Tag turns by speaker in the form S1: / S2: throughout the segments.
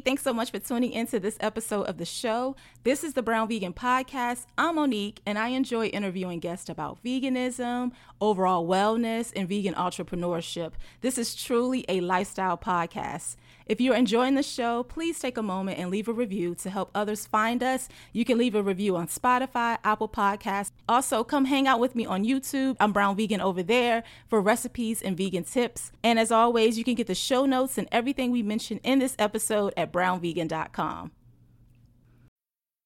S1: Thanks so much for tuning into this episode of the show. This is the Brown Vegan Podcast. I'm Monique, and I enjoy interviewing guests about veganism, overall wellness, and vegan entrepreneurship. This is truly a lifestyle podcast. If you're enjoying the show, please take a moment and leave a review to help others find us. You can leave a review on Spotify, Apple Podcasts. Also, come hang out with me on YouTube. I'm Brown Vegan over there for recipes and vegan tips. And as always, you can get the show notes and everything we mentioned in this episode at brownvegan.com.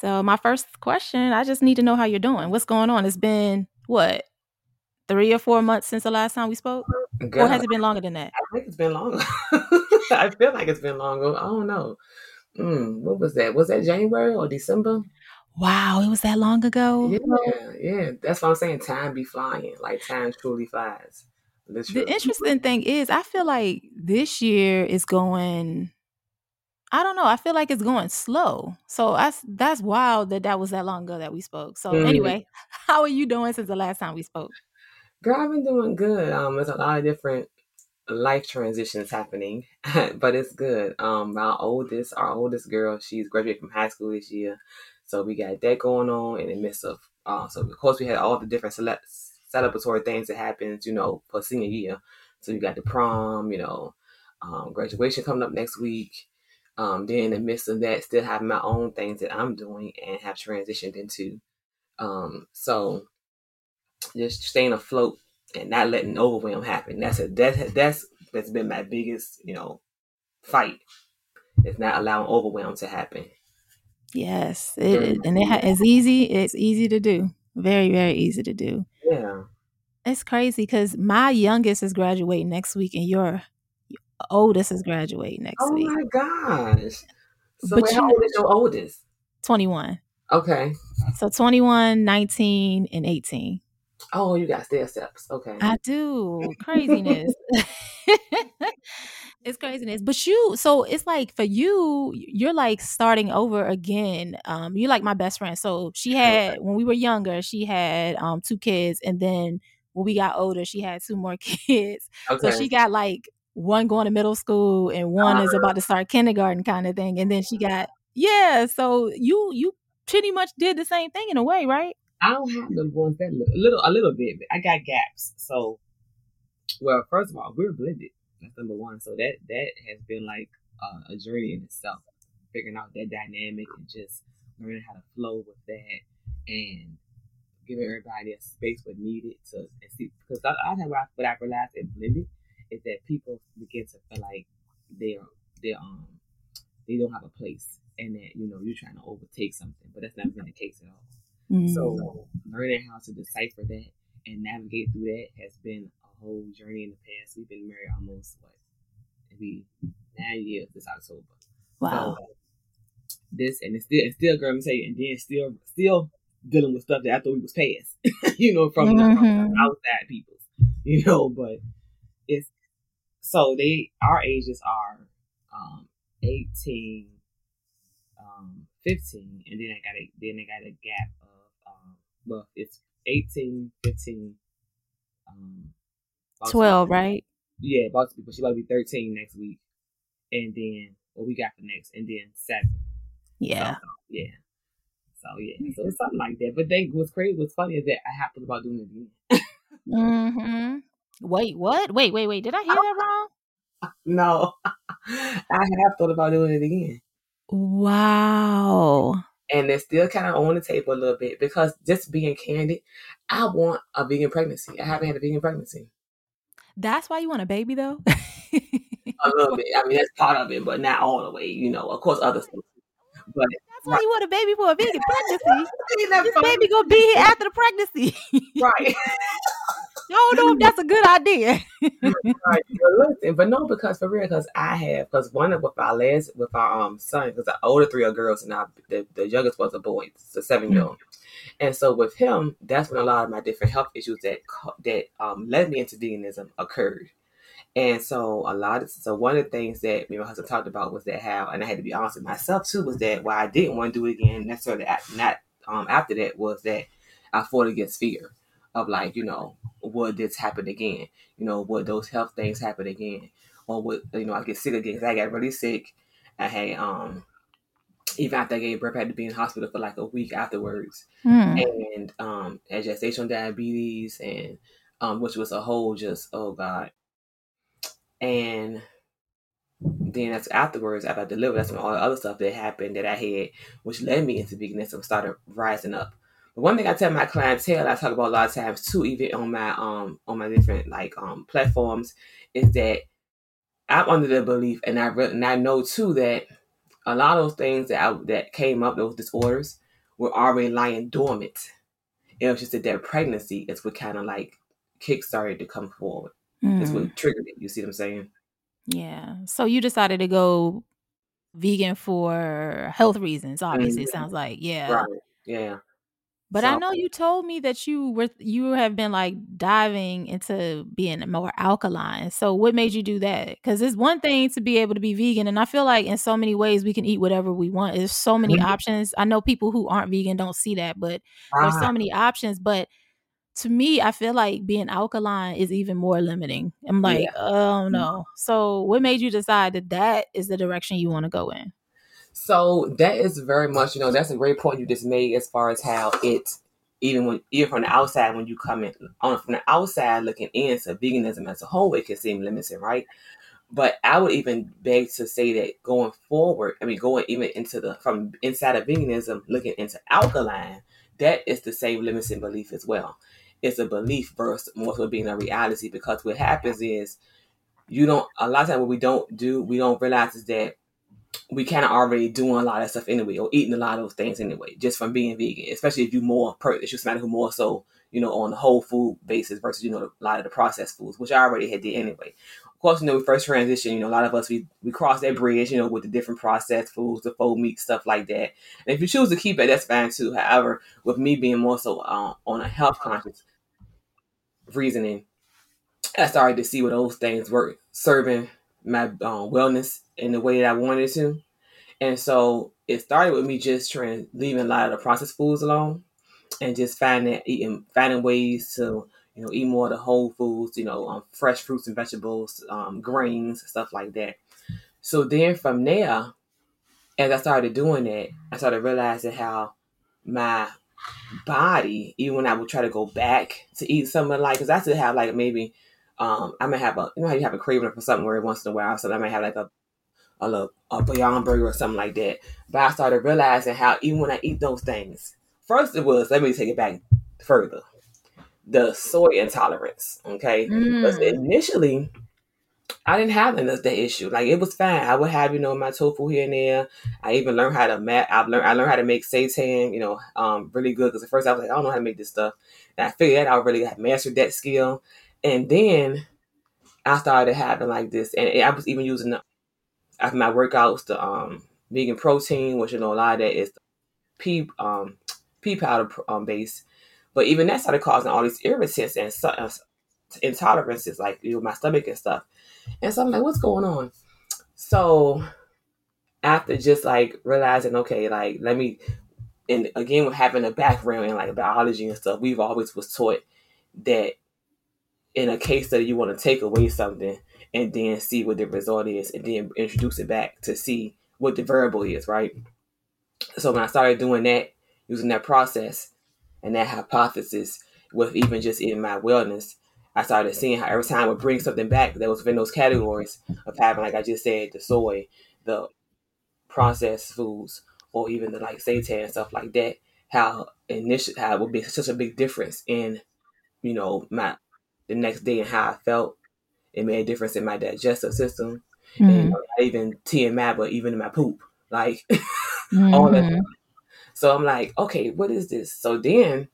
S1: So, my first question I just need to know how you're doing. What's going on? It's been what, three or four months since the last time we spoke? Girl, or has it been longer than that?
S2: I think it's been longer. I feel like it's been longer. I don't know. Mm, what was that? Was that January or December?
S1: Wow, it was that long ago.
S2: Yeah, yeah. That's what I'm saying. Time be flying. Like time truly flies.
S1: Literally. The interesting thing is, I feel like this year is going I don't know. I feel like it's going slow. So that's that's wild that that was that long ago that we spoke. So mm. anyway, how are you doing since the last time we spoke?
S2: Girl, I've been doing good. Um, there's a lot of different life transitions happening, but it's good. Um, our oldest, our oldest girl, she's graduated from high school this year, so we got that going on in the midst of. Uh, so of course we had all the different select celebratory things that happens, you know, for senior year. So you got the prom, you know, um, graduation coming up next week um, then in the midst of that, still have my own things that I'm doing and have transitioned into. Um, so just staying afloat and not letting overwhelm happen. That's a that's that's that's been my biggest, you know, fight. It's not allowing overwhelm to happen.
S1: Yes, it, and it ha- it's easy. It's easy to do. Very very easy to do.
S2: Yeah,
S1: it's crazy because my youngest is graduating next week, and your oldest is graduating next
S2: oh
S1: week.
S2: Oh my gosh. So but wait, how old is your oldest?
S1: 21.
S2: Okay.
S1: So 21, 19, and 18.
S2: Oh, you got stair steps. Okay.
S1: I do. Craziness. it's craziness. But you, so it's like for you, you're like starting over again. Um, you're like my best friend. So she had when we were younger, she had um two kids, and then when we got older, she had two more kids. Okay. So she got like one going to middle school and one is about to start kindergarten kind of thing. And then she got yeah. So you you pretty much did the same thing in a way, right?
S2: I don't have the ones that little, a little a little bit. I got gaps. So well, first of all, we're blended. That's number one. So that that has been like uh, a journey in itself, figuring out that dynamic and just learning how to flow with that and giving everybody a space what needed to and see because I, I have what I realized in blended is that people begin to feel like they're they um they don't have a place and that you know you're trying to overtake something, but that's not been the case at all. Mm-hmm. So learning how to decipher that and navigate through that has been a whole journey in the past. We've been married almost what maybe nine years this October.
S1: Wow. So,
S2: this and it's still it's still girl I'm saying and then still still dealing with stuff that I thought we was past, you know, from, mm-hmm. the, from mm-hmm. outside people, you know, but it's so they our ages are um 18 um 15 and then I got a then they got a gap of um well it's 18 15 um
S1: 12 right?
S2: Yeah about to be but she's about to be 13 next week. And then what we got for next and then seven.
S1: Yeah
S2: so, yeah. so yeah so it's something like that. But then what's crazy what's funny is that I to about doing it
S1: again. Mm-hmm Wait, what? Wait, wait, wait. Did I hear that wrong?
S2: No, I have thought about doing it again.
S1: Wow.
S2: And it's still kind of on the table a little bit because just being candid, I want a vegan pregnancy. I haven't had a vegan pregnancy.
S1: That's why you want a baby, though?
S2: a little bit. I mean, that's part of it, but not all the way. You know, of course, other stuff.
S1: But that's why right. you want a baby for a vegan pregnancy. this baby gonna be here after the pregnancy.
S2: right.
S1: Don't know if that's a good idea.
S2: right, listen, but no, because for real, because I have, because one of with our last, with our um son, because the older three are girls and I, the, the youngest was a boy, it's a seven year old. And so with him, that's when a lot of my different health issues that that um, led me into veganism occurred. And so a lot of so one of the things that me and my husband talked about was that how, and I had to be honest with myself too, was that why I didn't want to do it again necessarily not um, after that was that I fought against fear of like, you know, would this happen again? You know, would those health things happen again? Or would you know I get sick again? Cause I got really sick. I had um even after I gave birth, I had to be in hospital for like a week afterwards, mm. and um, had gestational diabetes, and um, which was a whole just oh god, and then that's afterwards, after I delivered, that's when all the other stuff that happened that I had, which led me into veganism, started rising up. But one thing I tell my clientele, I talk about a lot of times too, even on my um on my different like um platforms, is that I'm under the belief, and I re- and I know too that a lot of those things that I, that came up, those disorders, were already lying dormant. It was just that their pregnancy is what kind of like kickstarted to come forward. Mm. It's what triggered it. You see what I'm saying?
S1: Yeah. So you decided to go vegan for health reasons. Obviously, mm-hmm. it sounds like yeah.
S2: Right. Yeah.
S1: But so, I know you told me that you were you have been like diving into being more alkaline. So what made you do that? Because it's one thing to be able to be vegan, and I feel like in so many ways we can eat whatever we want. There's so many mm-hmm. options. I know people who aren't vegan don't see that, but there's so ah. many options. But to me, I feel like being alkaline is even more limiting. I'm like, yeah. oh mm-hmm. no. So what made you decide that that is the direction you want to go in?
S2: So that is very much, you know, that's a great point you just made as far as how it even when even from the outside when you come in on from the outside looking in to veganism as a whole, it can seem limiting, right? But I would even beg to say that going forward, I mean going even into the from inside of veganism, looking into alkaline, that is the same limiting belief as well. It's a belief versus more so being a reality because what happens is you don't a lot of times what we don't do, we don't realize is that we kind of already doing a lot of stuff anyway, or eating a lot of those things anyway, just from being vegan. Especially if you more, if you're somebody who more so, you know, on the whole food basis versus you know a lot of the processed foods, which I already had did anyway. Of course, you know, first transition, you know, a lot of us we we cross that bridge, you know, with the different processed foods, the faux meat stuff like that. And if you choose to keep it, that's fine too. However, with me being more so uh, on a health conscious reasoning, I started to see what those things were serving my um, wellness in the way that I wanted to. And so it started with me just trying leaving a lot of the processed foods alone and just finding eating finding ways to you know eat more of the whole foods, you know, um, fresh fruits and vegetables, um, grains, stuff like that. So then from there, as I started doing that, I started realizing how my body, even when I would try to go back to eat something like, because I still have like maybe um, I might have a, you know how you have a craving for something where once in a while, so I might have like a, a little, a Beyond Burger or something like that. But I started realizing how even when I eat those things, first it was, let me take it back further, the soy intolerance, okay? Mm. initially, I didn't have that issue. Like it was fine. I would have, you know, my tofu here and there. I even learned how to make. I've learned. I learned how to make seitan. You know, um, really good. Because at first I was like, I don't know how to make this stuff. And I figured that I really had mastered that skill. And then I started having like this, and I was even using the, after my workouts the um vegan protein, which you know a lot of that is pea um pea powder um base, but even that started causing all these irritants and uh, intolerances, like you know my stomach and stuff. And so I'm like, what's going on? So after just like realizing, okay, like let me, and again with having a background in like biology and stuff, we've always was taught that in a case study, you want to take away something and then see what the result is and then introduce it back to see what the variable is, right? So when I started doing that, using that process and that hypothesis with even just in my wellness, I started seeing how every time I would bring something back that was within those categories of having, like I just said, the soy, the processed foods, or even the like seitan and stuff like that, how initial how it would be such a big difference in, you know, my the next day and how I felt. It made a difference in my digestive system, mm-hmm. and not even TMI, but even in my poop, like mm-hmm. all that. So I'm like, okay, what is this? So then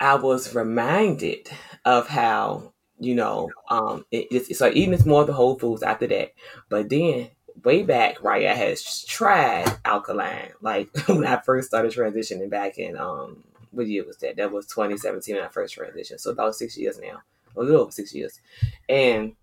S2: I was reminded of how you know um it, it's so eating is more of the whole foods after that, but then way back, right, I had tried alkaline like when I first started transitioning back in um what year was that? That was 2017 when I first transitioned. So about six years now, a little over six years, and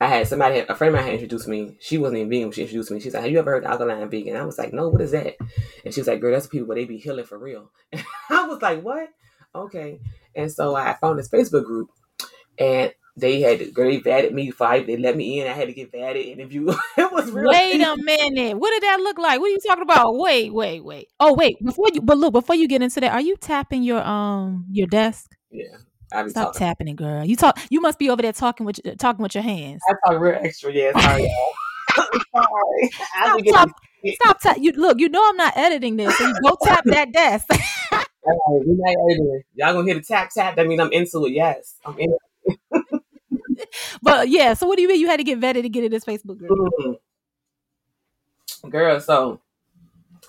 S2: I had somebody, a friend of mine had introduced me. She wasn't even vegan she introduced me. She's like, Have you ever heard of alkaline vegan? I was like, No, what is that? And she was like, Girl, that's people where they be healing for real. And I was like, What? Okay. And so I found this Facebook group and they had they vetted me five. They let me in. I had to get vetted, interview. it was
S1: really Wait a minute. What did that look like? What are you talking about? Wait, wait, wait. Oh, wait. Before you, but look, before you get into that, are you tapping your um your desk?
S2: Yeah.
S1: I Stop talking. tapping it, girl. You talk. You must be over there talking with talking with your hands.
S2: I talk real extra. Yeah, sorry,
S1: sorry. Stop, stop, stop ta- you look. You know I'm not editing this, so you go tap that desk.
S2: Y'all gonna hear the tap tap? That means I'm into it. Yes, I'm in.
S1: But yeah, so what do you mean you had to get vetted to get in this Facebook group?
S2: Mm-hmm. Girl, so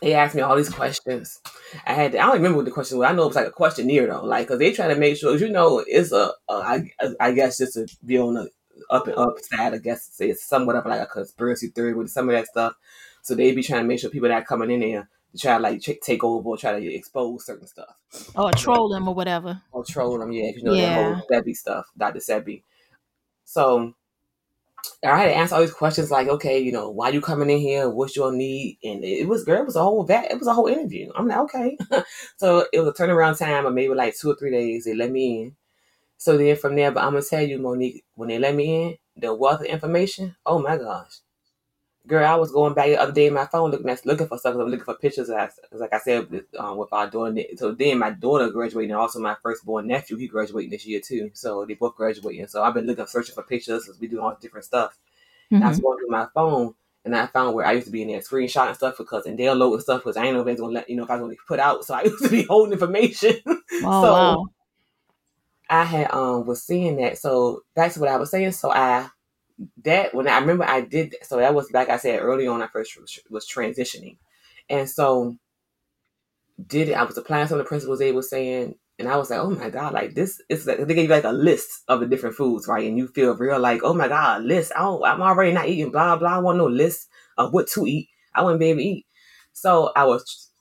S2: they asked me all these questions. I had to, I don't remember what the question was. I know it was like a questionnaire though, like because they try to make sure you know it's a, a I, I guess just to be on the up and up side. I guess it's somewhat of like a conspiracy theory with some of that stuff. So they be trying to make sure people that are coming in there to try to like take over or try to expose certain stuff.
S1: Or troll them or whatever.
S2: Or troll them, yeah. You know yeah. that whole Sebi stuff, Dr. Sebi. So I had to answer all these questions like, okay, you know, why you coming in here? What's your need? And it was girl, it was a whole that it was a whole interview. I'm like, okay. so it was a turnaround time of maybe like two or three days. They let me in. So then from there, but I'm gonna tell you, Monique, when they let me in, the wealth of information, oh my gosh. Girl, I was going back the other day in my phone looking at looking for stuff. I'm looking for pictures. Like I said, um, with our daughter. So then my daughter graduating, and also my firstborn nephew, he graduating this year too. So they both graduating. So I've been looking, searching for pictures. Because we doing all different stuff. Mm-hmm. I was going through my phone, and I found where I used to be in there screenshotting stuff because and they'll load stuff because I didn't know if was gonna let you know if I was gonna put out. So I used to be holding information. Oh, so wow. I had um was seeing that. So that's what I was saying. So I that when I remember I did so that was like I said early on I first was, transitioning, and so did it. I was applying some of the principles they were saying, and I was like, oh my god, like this is like they gave you like a list of the different foods, right? And you feel real like, oh my god, list. I don't, I'm already not eating blah blah. I want no list of what to eat. I wouldn't be able to eat. So I was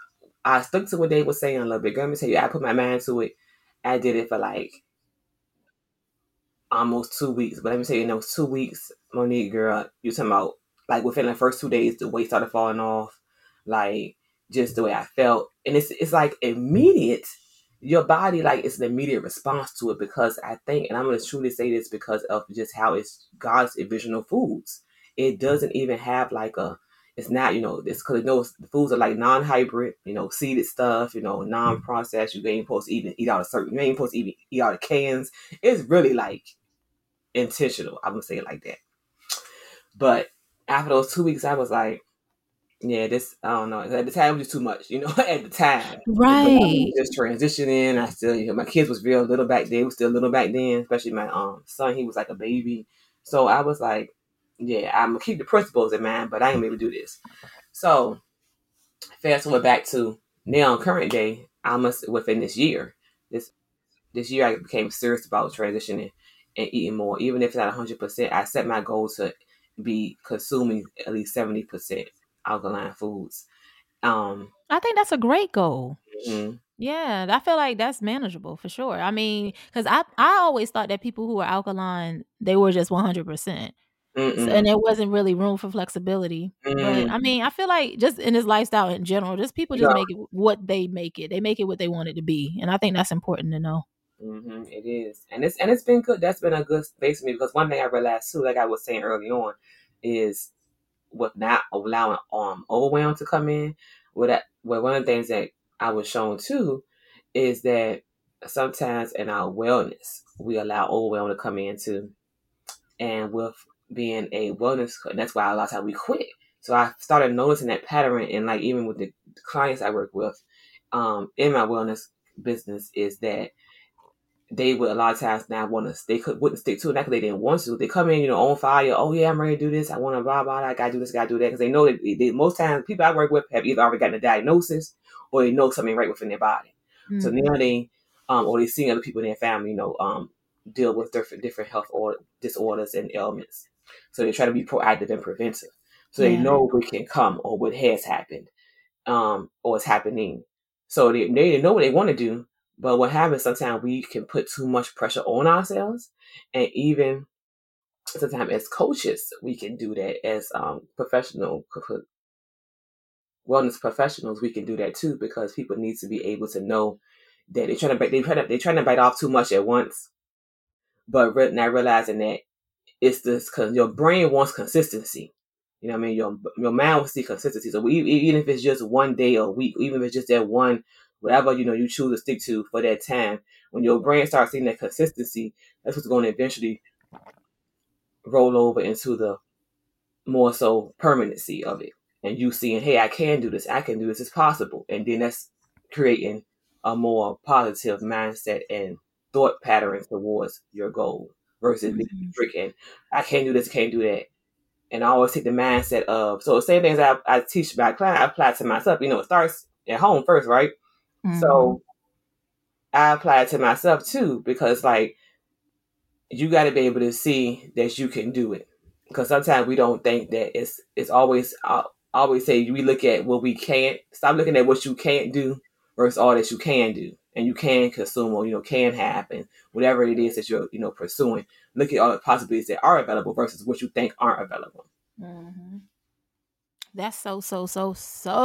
S2: I stuck to what they were saying a little bit. Let me tell you, I put my mind to it. I did it for like almost two weeks. But let me tell you, in those two weeks, Monique, girl, You're talking about like within the first two days, the weight started falling off, like just the way I felt, and it's it's like immediate. Your body like it's an immediate response to it because I think, and I'm gonna truly say this because of just how it's God's original foods. It doesn't even have like a it's not, you know, it's because it knows the foods are like non-hybrid, you know, seeded stuff, you know, non-processed. You ain't supposed to even eat out of certain, you ain't supposed to even eat out of cans. It's really like intentional. I'm gonna say it like that. But after those two weeks, I was like, yeah, this I don't know. At the time, it was just too much, you know. at the time,
S1: right?
S2: Just transitioning. I still, you know, my kids was real little back then. Was still little back then, especially my um son. He was like a baby, so I was like, yeah, I'm gonna keep the principles in mind, but I ain't able to do this. So fast forward back to now, current day, I must within this year, this this year I became serious about transitioning and eating more, even if it's not hundred percent. I set my goal to be consuming at least seventy percent alkaline foods. Um,
S1: I think that's a great goal. Mm-hmm. Yeah, I feel like that's manageable for sure. I mean, because I I always thought that people who were alkaline they were just one hundred percent. So, and there wasn't really room for flexibility. Mm. But I mean, I feel like just in this lifestyle in general, just people just make it what they make it. They make it what they want it to be, and I think that's important to know.
S2: Mm-hmm, it is, and it's and it's been good. That's been a good space for me because one thing I realized too, like I was saying early on, is with not allowing um overwhelm to come in. With that, well, one of the things that I was shown too is that sometimes in our wellness we allow overwhelm to come in too, and with being a wellness, and that's why a lot of times we quit. So I started noticing that pattern, and like even with the clients I work with, um, in my wellness business, is that they would a lot of times not want to they could wouldn't stick to it not because they didn't want to. They come in, you know, on fire. Oh yeah, I'm ready to do this. I want to blah blah. I gotta do this. Gotta do that because they know that they, most times people I work with have either already gotten a diagnosis or they know something right within their body. Mm-hmm. So now they um, or they've seen other people in their family, you know, um, deal with different different health or disorders and ailments. So they try to be proactive and preventive. So they know what can come or what has happened, um, or is happening. So they they know what they want to do, but what happens sometimes we can put too much pressure on ourselves, and even sometimes as coaches we can do that as um, professional wellness professionals we can do that too because people need to be able to know that they're trying to bite- they try to they trying to bite off too much at once, but re- not realizing that it's this because your brain wants consistency. You know what I mean? Your your mind to see consistency. So we, even if it's just one day a week, even if it's just that one, whatever you know you choose to stick to for that time, when your brain starts seeing that consistency, that's what's going to eventually roll over into the more so permanency of it. And you seeing, hey, I can do this, I can do this, it's possible. And then that's creating a more positive mindset and thought patterns towards your goal versus being
S1: Mhm.
S2: freaking, I can't do this, can't do that. And I always take the mindset of, so the same things I, I teach my client, I apply to myself. You know, it starts at home first, right?
S1: Mhm.
S2: So I apply it to myself too because like you got to be able to see that you can do it because sometimes we don't think that it's it's always I always say we look at what we can't stop looking at what you can't do versus all that you can do and you can consume or you know can happen whatever it is that you're you know pursuing look at all the possibilities that are available versus what you think aren't available
S1: Mhm. That's so so so so.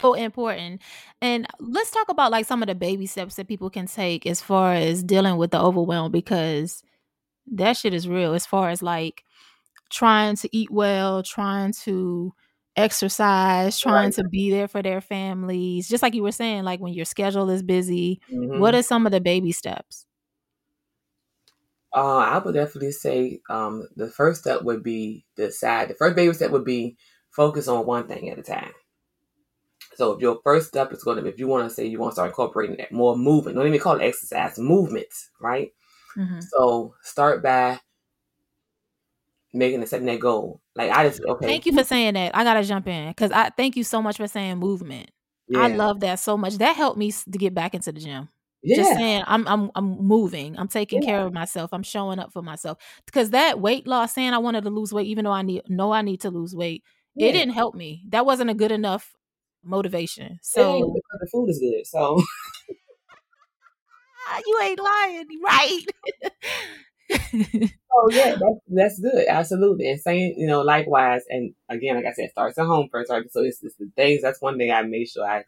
S1: So important. And let's talk about like some of the baby steps that people can take as far as dealing with the overwhelm because that shit is real as far as like trying to eat well, trying to exercise, trying
S2: Right.
S1: to be there for their families. Just like you were saying like when your schedule is busy,
S2: Mhm.
S1: what are some of the baby steps?
S2: Uh, I would definitely say um, the first step would be decide. The first baby step would be focus on one thing at a time. So if your first step is going to, if you want to say you want to start incorporating that more movement, don't even call it exercise, movements, right?
S1: Mhm.
S2: So start by making a setting that goal. Like I just okay.
S1: Thank you for saying that. I gotta jump in because I thank you so much for saying movement. I love that so much. That helped me to get back into the gym.
S2: yeah.
S1: Just saying, I'm I'm I'm moving. I'm taking
S2: Yeah.
S1: care of myself. I'm showing up for myself. Because that weight loss, saying I wanted to lose weight, even though I need know I need to lose weight,
S2: yeah.
S1: it didn't help me. That wasn't a good enough motivation. So
S2: because the food is good. So
S1: ah, you ain't lying, right?
S2: Oh yeah, that's that's good, absolutely. And saying, you know, likewise, and again, like I said, starts at home first, right? So it's, it's the things. That's one thing I make sure I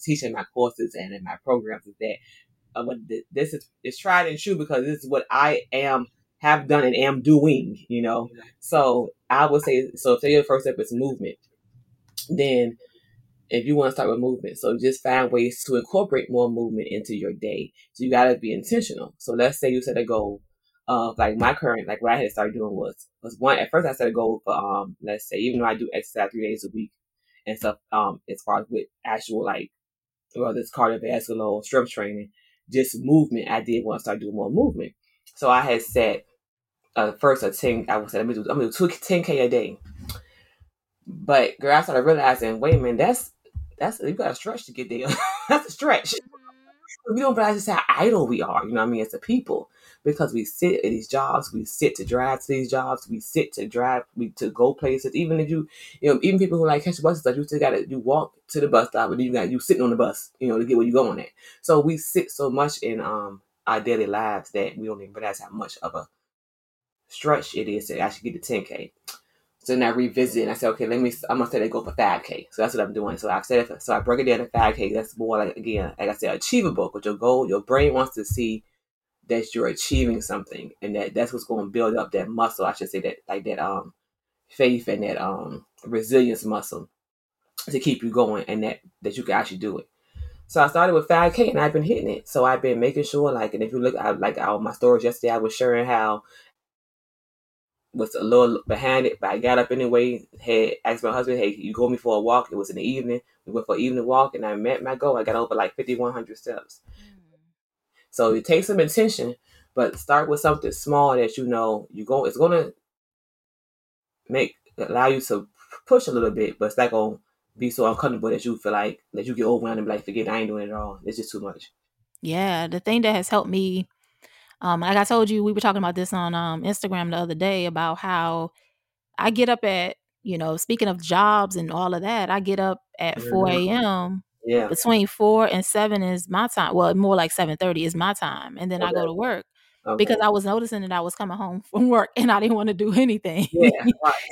S2: teach in my courses and in my programs is that uh, what this is is tried and true because this is what I am have done and am doing. You know, so I would say so. If your first step is movement, then if you want to start with movement, so just find ways to incorporate more movement into your day. So you got to be intentional. So let's say you set a goal of like my current, like what I had started doing was, was one, at first I set a goal for, um, let's say, even though I do exercise three days a week and stuff, um, as far as with actual like, whether it's cardiovascular or strength training, just movement, I did want to start doing more movement. So I had set, uh, first a 10, I would say, do, I'm gonna do 10K a day. But girl, I started realizing, wait a minute, that's, that's, you got to stretch to get there. that's a stretch. we don't realize just how idle we are. You know what I mean? As a people, because we sit at these jobs, we sit to drive to these jobs, we sit to drive, we to go places. Even if you, you know, even people who like catch the buses, like you still got to you walk to the bus stop, but you got you sitting on the bus, you know, to get where you're going at. So we sit so much in um our daily lives that we don't even realize how much of a stretch it is to actually get to 10k. So then I revisit and I said, okay, let me, I'm gonna say they go for 5K. So that's what I'm doing. So I've said, so I broke it down to 5K. That's more like, again, like I said, achievable. Because your goal, your brain wants to see that you're achieving something and that that's what's going to build up that muscle. I should say that, like that, um, faith and that, um, resilience muscle to keep you going and that, that you can actually do it. So I started with 5K and I've been hitting it. So I've been making sure, like, and if you look at like all my stories yesterday, I was sharing how was a little behind it, but I got up anyway. Had asked my husband, "Hey, you go me for a walk?" It was in the evening. We went for an evening walk, and I met my goal. I got over like fifty one hundred steps. Mm. So it takes some intention, but start with something small that you know you go. It's gonna make allow you to push a little bit, but it's not gonna be so uncomfortable that you feel like that you get overwhelmed and be like, "Forget, I ain't doing it at all. It's just too much."
S1: Yeah, the thing that has helped me um, like I told you, we were talking about this on um, Instagram the other day about how I get up at, you know, speaking of jobs and all of that, I get up at mm-hmm. 4 a.m.
S2: Yeah.
S1: Between 4 and 7 is my time. Well, more like 7.30 is my time. And then okay. I go to work. Okay. Because I was noticing that I was coming home from work and I didn't want to do anything. Yeah,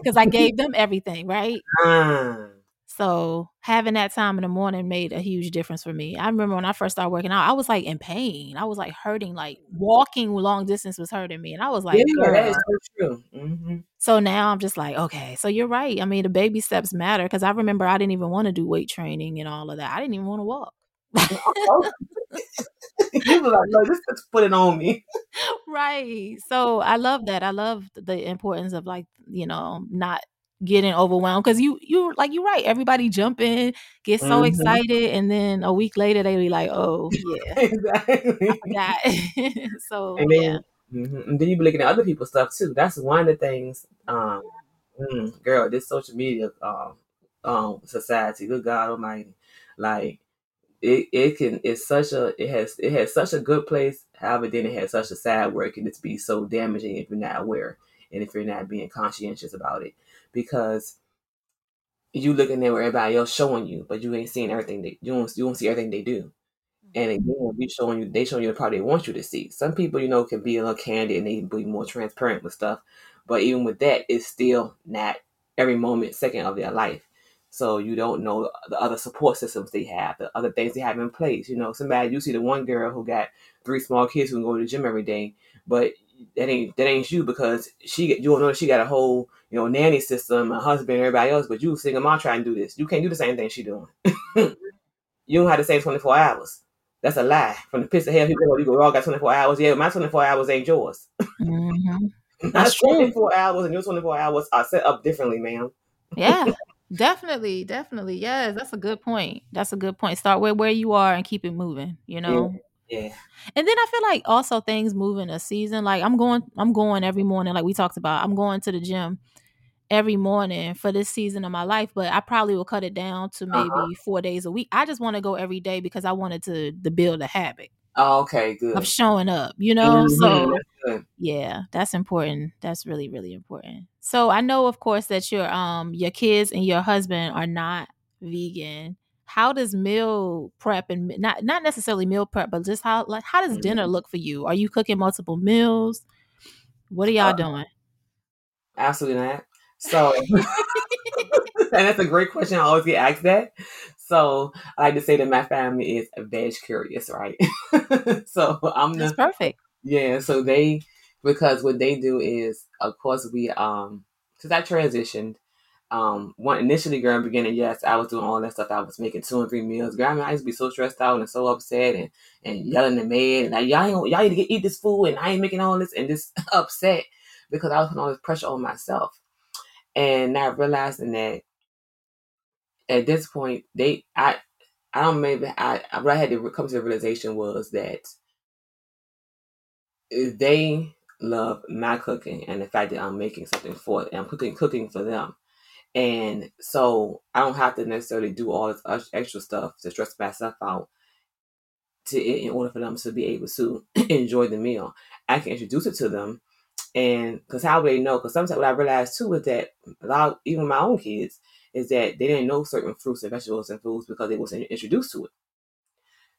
S1: because I gave them everything, right?
S2: Mm.
S1: So having that time in the morning made a huge difference for me. I remember when I first started working out, I was like in pain. I was like hurting, like walking long distance was hurting me. And I was like,
S2: yeah, that is so true. Mm-hmm.
S1: So now I'm just like, okay, so you're right. I mean, the baby steps matter because I remember I didn't even want to do weight training and all of that. I didn't even want to walk.
S2: you were like, no, just put it on me.
S1: right. So I love that. I love the importance of like, you know, not getting overwhelmed because you you like you're right everybody jump in get so mm-hmm. excited and then a week later they be like oh yeah exactly so
S2: and then, yeah mm-hmm. and then you be looking at other people's stuff too that's one of the things um mm, girl this social media um um society good god almighty like it, it can it's such a it has it has such a good place however then it has such a sad where it can just be so damaging if you're not aware and if you're not being conscientious about it because you looking at where everybody else showing you, but you ain't seeing everything they you don't you don't see everything they do. And mm-hmm. again, we showing you they showing you the part they want you to see. Some people, you know, can be a little candid and they be more transparent with stuff. But even with that, it's still not every moment, second of their life. So you don't know the other support systems they have, the other things they have in place. You know, somebody you see the one girl who got three small kids who can go to the gym every day, but that ain't that ain't you because she you don't know she got a whole you know nanny system, a husband, everybody else, but you single mom trying to do this. You can't do the same thing she doing. you don't have the same twenty four hours. That's a lie. From the pits of hell, people go, you go, all got twenty four hours. Yeah, my twenty four hours ain't yours.
S1: Mm-hmm.
S2: That's twenty four hours, and your twenty four hours are set up differently, ma'am.
S1: yeah, definitely, definitely. Yes, that's a good point. That's a good point. Start where where you are and keep it moving. You know.
S2: Yeah. Yeah.
S1: And then I feel like also things move in a season. Like I'm going, I'm going every morning. Like we talked about, I'm going to the gym every morning for this season of my life. But I probably will cut it down to maybe uh-huh. four days a week. I just want to go every day because I wanted to to build a habit.
S2: Oh, okay, good.
S1: Of showing up, you know. Mm-hmm. So yeah, that's important. That's really really important. So I know, of course, that your um your kids and your husband are not vegan how does meal prep and not not necessarily meal prep, but just how like how does mm-hmm. dinner look for you? Are you cooking multiple meals? What are y'all uh, doing?
S2: Absolutely not. So, and that's a great question. I always get asked that. So I like to say that my family is veg curious, right? so I'm
S1: that's the, perfect.
S2: Yeah. So they because what they do is, of course, we um since I transitioned, um, one initially, the beginning, yes, I was doing all that stuff. I was making two and three meals. Girl, I used to be so stressed out and so upset and, and yelling at me and like, y'all, ain't, y'all need to get, eat this food and I ain't making all this and just upset because I was putting all this pressure on myself. And not realizing that at this point, they, I, I don't maybe, I, what I had to come to the realization was that they love my cooking and the fact that I'm making something for them. I'm cooking, cooking for them and so I don't have to necessarily do all this extra stuff to stress myself out to in order for them to be able to enjoy the meal. I can introduce it to them, and because how would they know? Because sometimes what I realized too is that a lot, even my own kids, is that they didn't know certain fruits and vegetables and foods because they wasn't introduced to it.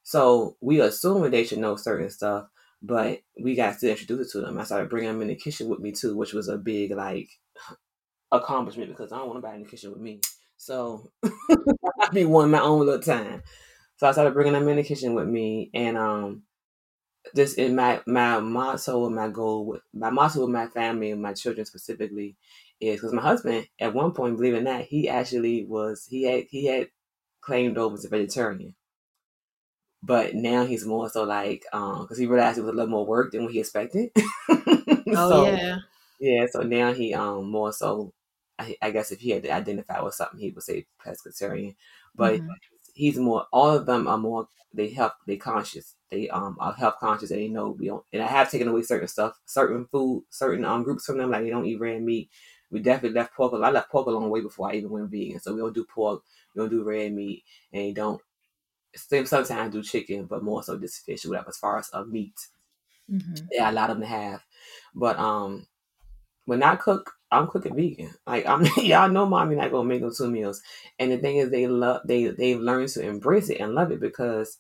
S2: So we assume they should know certain stuff, but we got to introduce it to them. I started bringing them in the kitchen with me too, which was a big like accomplishment because I don't want nobody in the kitchen with me. So I be wanting my own little time. So I started bringing them in the kitchen with me, and um, this in my my motto and my goal with my motto with my family and my children specifically is because my husband at one point, believe it or not, he actually was he had he had claimed over as a vegetarian, but now he's more so like um because he realized it was a little more work than what he expected.
S1: oh
S2: so,
S1: yeah,
S2: yeah. So now he um more so I, I, guess if he had to identify with something, he would say pescatarian. But mm-hmm. he's more. All of them are more. They help. They conscious. They um are health conscious, and they know we don't. And I have taken away certain stuff, certain food, certain um groups from them. Like they don't eat red meat. We definitely left pork. I left pork a long way before I even went vegan. So we don't do pork. We don't do red meat, and don't. Sometimes do chicken, but more so just fish or whatever. As far as a uh, meat, mm-hmm. yeah, a lot of them have. But um, when I cook, I'm cooking vegan. Like I'm y'all know mommy not gonna make no two meals. And the thing is they love they they've learned to embrace it and love it because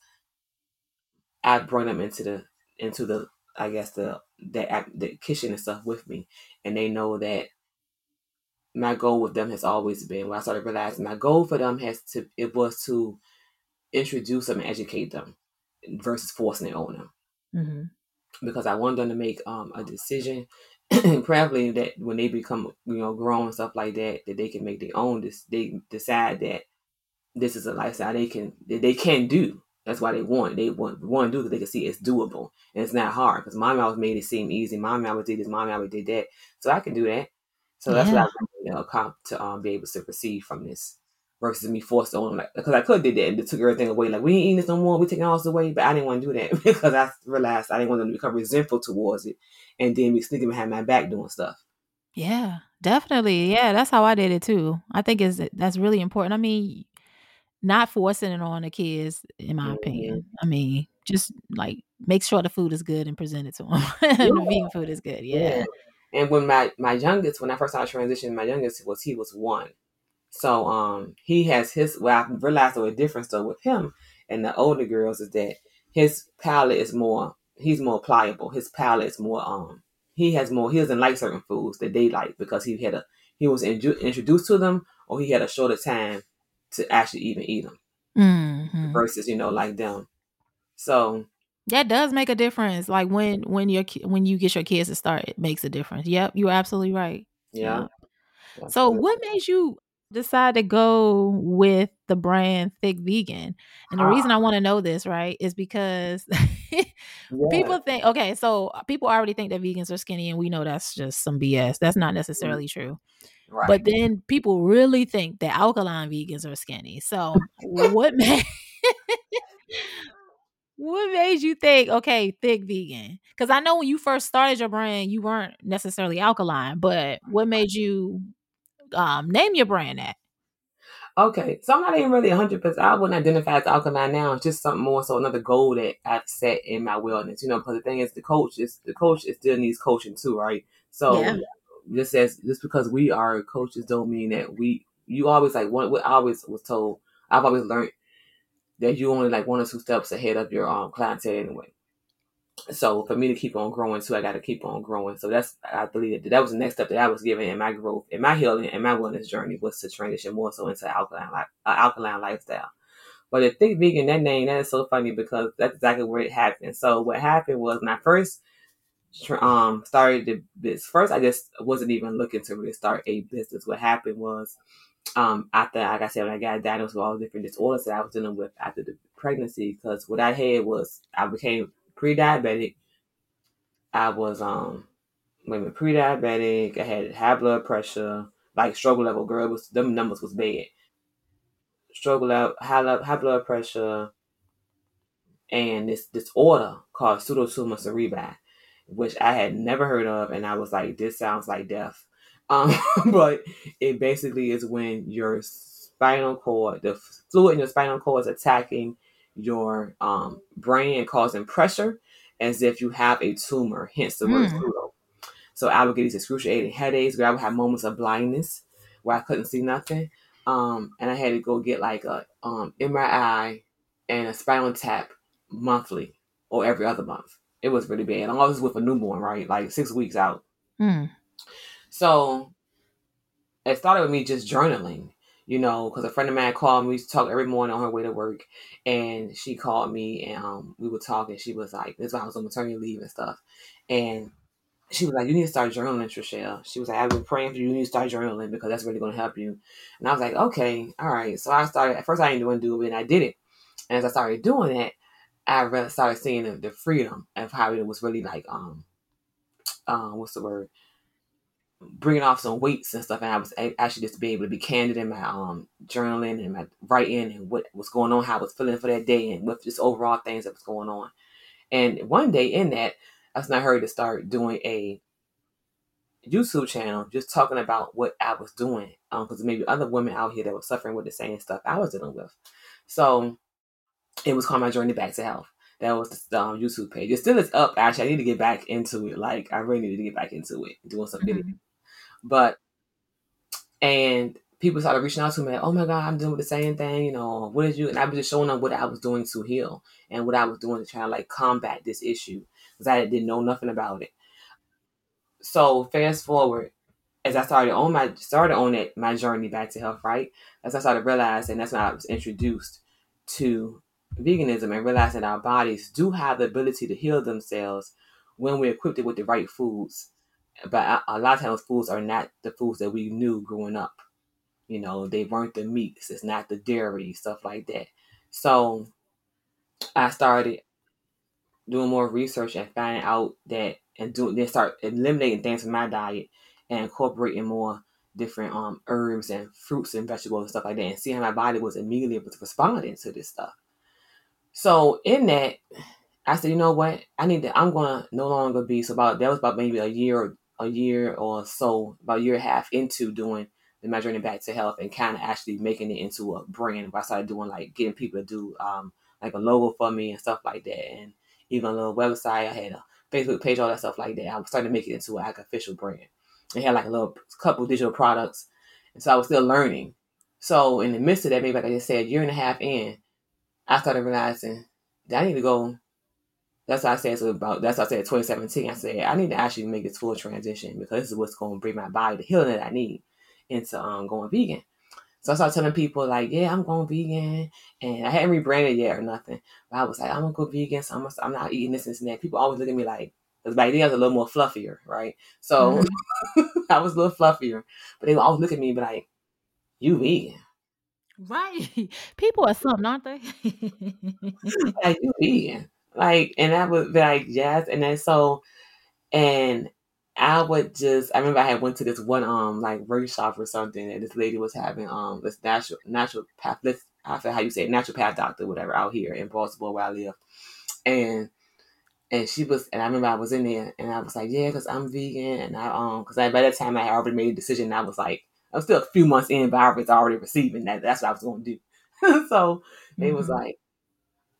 S2: I brought them into the into the I guess the the the kitchen and stuff with me. And they know that my goal with them has always been when I started realizing my goal for them has to it was to introduce them and educate them versus forcing it on them. Mm-hmm. Because I want them to make um, a decision preferably that when they become you know grown and stuff like that, that they can make their own. This they decide that this is a lifestyle they can that they can do. That's why they want they want want to do that they can see it's doable and it's not hard because mommy always made it seem easy. Mommy always did this. Mommy always did that. So I can do that. So that's yeah. what I you know, to um, be able to receive from this versus me forced on like because I could did that and took everything away. Like we ain't eating this no more. We taking all this away, but I didn't want to do that because I realized I didn't want them to become resentful towards it and then be sneaking behind my back doing stuff.
S1: Yeah, definitely. Yeah, that's how I did it too. I think is that's really important. I mean, not forcing it on the kids, in my mm-hmm. opinion. I mean, just like make sure the food is good and present it to them. Yeah. the vegan food is good. Yeah. yeah.
S2: And when my my youngest, when I first started transitioning, my youngest was he was one. So um he has his well I realized there a difference though with him and the older girls is that his palate is more he's more pliable. His palate is more um he has more he doesn't like certain foods that they like because he had a he was in, introduced to them or he had a shorter time to actually even eat them mm-hmm. versus you know like them. So
S1: that does make a difference. Like when when your when you get your kids to start, it makes a difference. Yep, you're absolutely right.
S2: Yeah.
S1: yeah. So what made you decide to go with the brand Thick Vegan. And the uh, reason I want to know this, right, is because yeah. people think, okay, so uh, people already think that vegans are skinny, and we know that's just some BS. That's not mm-hmm. necessarily true. Right. But then people really think that alkaline vegans are skinny. So what made what made you think, okay, thick vegan? Because I know when you first started your brand, you weren't necessarily alkaline, but what made you um, name your brand that.
S2: Okay, so I'm not even really 100%. I wouldn't identify as alkaline now. It's just something more so another goal that I've set in my wellness, you know, because the thing is, the coach is the coach is still needs coaching too, right? So yeah. just as just because we are coaches don't mean that we you always like one. What I always was told, I've always learned that you only like one or two steps ahead of your um clientele anyway so for me to keep on growing too, I got to keep on growing. So that's I believe that, that was the next step that I was given in my growth, in my healing, and my wellness journey was to transition more so into alkaline uh, alkaline lifestyle. But the thick vegan, that name, that is so funny because that's exactly where it happened. So what happened was when I first um started the business, first I just wasn't even looking to really start a business. What happened was um after like I said when I got diagnosed with all the different disorders that I was dealing with after the pregnancy, because what I had was I became pre-diabetic. I was um maybe pre-diabetic. I had high blood pressure, like struggle level. Girl, was them numbers was bad. Struggle level, high, high blood pressure, and this disorder called pseudotumor cerebri, which I had never heard of, and I was like, this sounds like death. Um, but it basically is when your spinal cord, the fluid in your spinal cord is attacking your um, brain and causing pressure as if you have a tumor, hence the word
S1: Mm.
S2: pseudo. So I would get these excruciating headaches where I would have moments of blindness where I couldn't see nothing. Um, and I had to go get like a um, MRI and a spinal tap monthly or every other month. It was really bad. I was with a newborn, right? Like six weeks out.
S1: Mm.
S2: So it started with me just journaling, you know, because a friend of mine called me. We used to talk every morning on her way to work, and she called me and um, we were talking. She was like, "This is why I was on maternity leave and stuff," and she was like, "You need to start journaling, Trichelle." She was like, "I've been praying for you. You need to start journaling because that's really going to help you." And I was like, "Okay, all right." So I started. At first, I didn't want to do it, and I did it. And as I started doing it, I started seeing the, the freedom of how it was really like, um, um, what's the word? Bringing off some weights and stuff, and I was a- actually just to be able to be candid in my um journaling and my writing and what was going on, how I was feeling for that day, and with just overall things that was going on. And one day in that, that's when I heard to start doing a YouTube channel, just talking about what I was doing, um, because maybe other women out here that were suffering with the same stuff I was dealing with. So it was called my journey back to health. That was the um, YouTube page. It still is up. Actually, I need to get back into it. Like I really need to get back into it, doing some videos. But and people started reaching out to me, like, oh my God, I'm doing the same thing, you know, what did you and I was just showing them what I was doing to heal and what I was doing to try to like combat this issue. Because I didn't know nothing about it. So fast forward, as I started on my started on it, my journey back to health, right? As I started realizing that's when I was introduced to veganism and realizing that our bodies do have the ability to heal themselves when we're equipped with the right foods but a, a lot of times foods are not the foods that we knew growing up. You know, they weren't the meats, it's not the dairy, stuff like that. So I started doing more research and finding out that and doing then start eliminating things from my diet and incorporating more different um herbs and fruits and vegetables and stuff like that and seeing how my body was immediately responding to this stuff. So in that I said, you know what? I need to. I'm gonna no longer be so about that was about maybe a year, a year or so, about a year and a half into doing the My Journey Back to Health and kind of actually making it into a brand. I started doing like getting people to do um like a logo for me and stuff like that, and even a little website. I had a Facebook page, all that stuff like that. I to make it into like an official brand. It had like a little couple digital products, and so I was still learning. So in the midst of that, maybe like I just said, year and a half in, I started realizing that I need to go that's how I said it's about that's how I said 2017. I said I need to actually make this full transition because this is what's going to bring my body the healing that I need into um going vegan. So I started telling people like, yeah, I'm going vegan, and I hadn't rebranded yet or nothing. But I was like, I'm gonna go vegan, so I'm, gonna, I'm not eating this and that. People always look at me like, because back then I was a little more fluffier, right? So I was a little fluffier, but they would always look at me and be like, you vegan?
S1: Right. People are something, aren't they?
S2: like you vegan? Like, and I would be like, yes. And then so, and I would just, I remember I had went to this one, um, like workshop or something, and this lady was having, um, this natural, natural path, this, I forget how you say it, natural path doctor, whatever, out here in Baltimore where I live. And, and she was, and I remember I was in there, and I was like, yeah, because I'm vegan, and I, um, because I, by that time I had already made a decision, and I was like, I was still a few months in, but I was already receiving that. That's what I was going to do. so they was
S1: Mhm.
S2: like,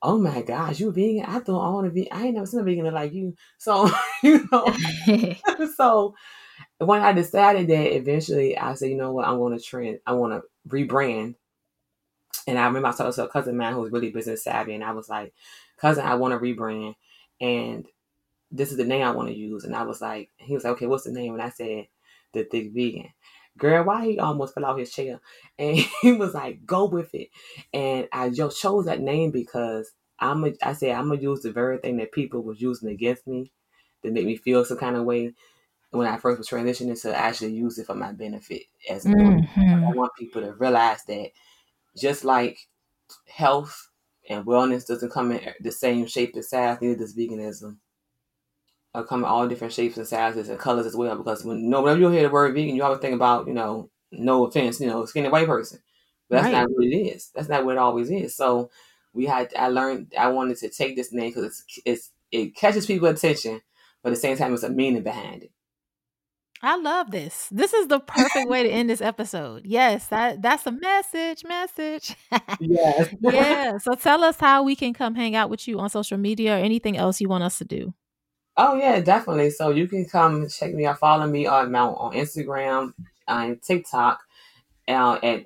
S2: oh my gosh, you vegan? I thought I want to be. I ain't never seen a vegan like you. So you know, so when I decided that, eventually I said, you know what, I'm going to trend. I want to rebrand. And I remember I talked to a cousin of mine who was really business savvy, and I was like, cousin, I want to rebrand, and this is the name I want to use. And I was like, he was like, okay, what's the name? And I said, the thick vegan. Girl, why he almost fell out his chair? And he was like, go with it. And I just chose that name because I'm a, I said I'm gonna use the very thing that people was using against me to make me feel some kind of way when I first was transitioning to actually use it for my benefit as well. I
S1: mm-hmm.
S2: want people to realize that just like health and wellness doesn't come in the same shape and size, neither does veganism. Or come in all different shapes and sizes and colors as well. Because when you know, whenever you hear the word vegan, you always think about, you know, no offense, you know, skinny white person. But that's
S1: Right.
S2: not what it is. That's not what it always is. So we had I learned I wanted to take this name because it's it's it catches people's attention, but at the same time it's a meaning behind it.
S1: I love this. This is the perfect way to end this episode. Yes, that that's a message, message.
S2: yes.
S1: yeah. So tell us how we can come hang out with you on social media or anything else you want us to do.
S2: Oh yeah, definitely. So you can come check me out, follow me on Mount on Instagram and TikTok uh, at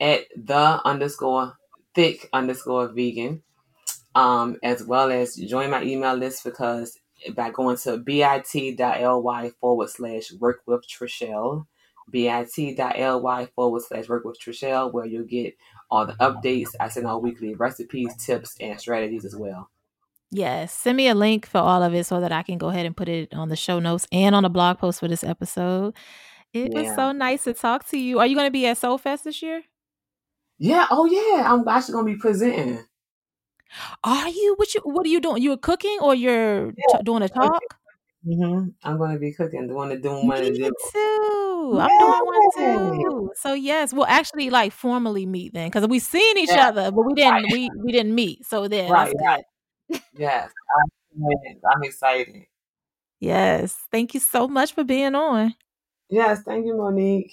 S2: at the underscore thick underscore vegan. Um, as well as join my email list because by going to bit.ly forward slash work with Trichelle, bit.ly forward slash work with Trichelle, where you'll get all the updates. I send out weekly recipes, tips, and strategies as well.
S1: Yes. Send me a link for all of it so that I can go ahead and put it on the show notes and on the blog post for this episode. It yeah. was so nice to talk to you. Are you going to be at Soul Fest this year?
S2: Yeah. Oh, yeah. I'm actually going to be presenting.
S1: Are you? What you? What are you doing? You're cooking or you're yeah. t- doing a talk?
S2: Mm-hmm. I'm going to be cooking. Doing the doing one
S1: Me too. Yeah. I'm doing one too. So yes, we'll actually like formally meet then because we seen each other, but we didn't. Right. We we didn't meet. So then,
S2: right, right. Yes, I'm, I'm excited.
S1: Yes, thank you so much for being on.
S2: Yes, thank you, Monique.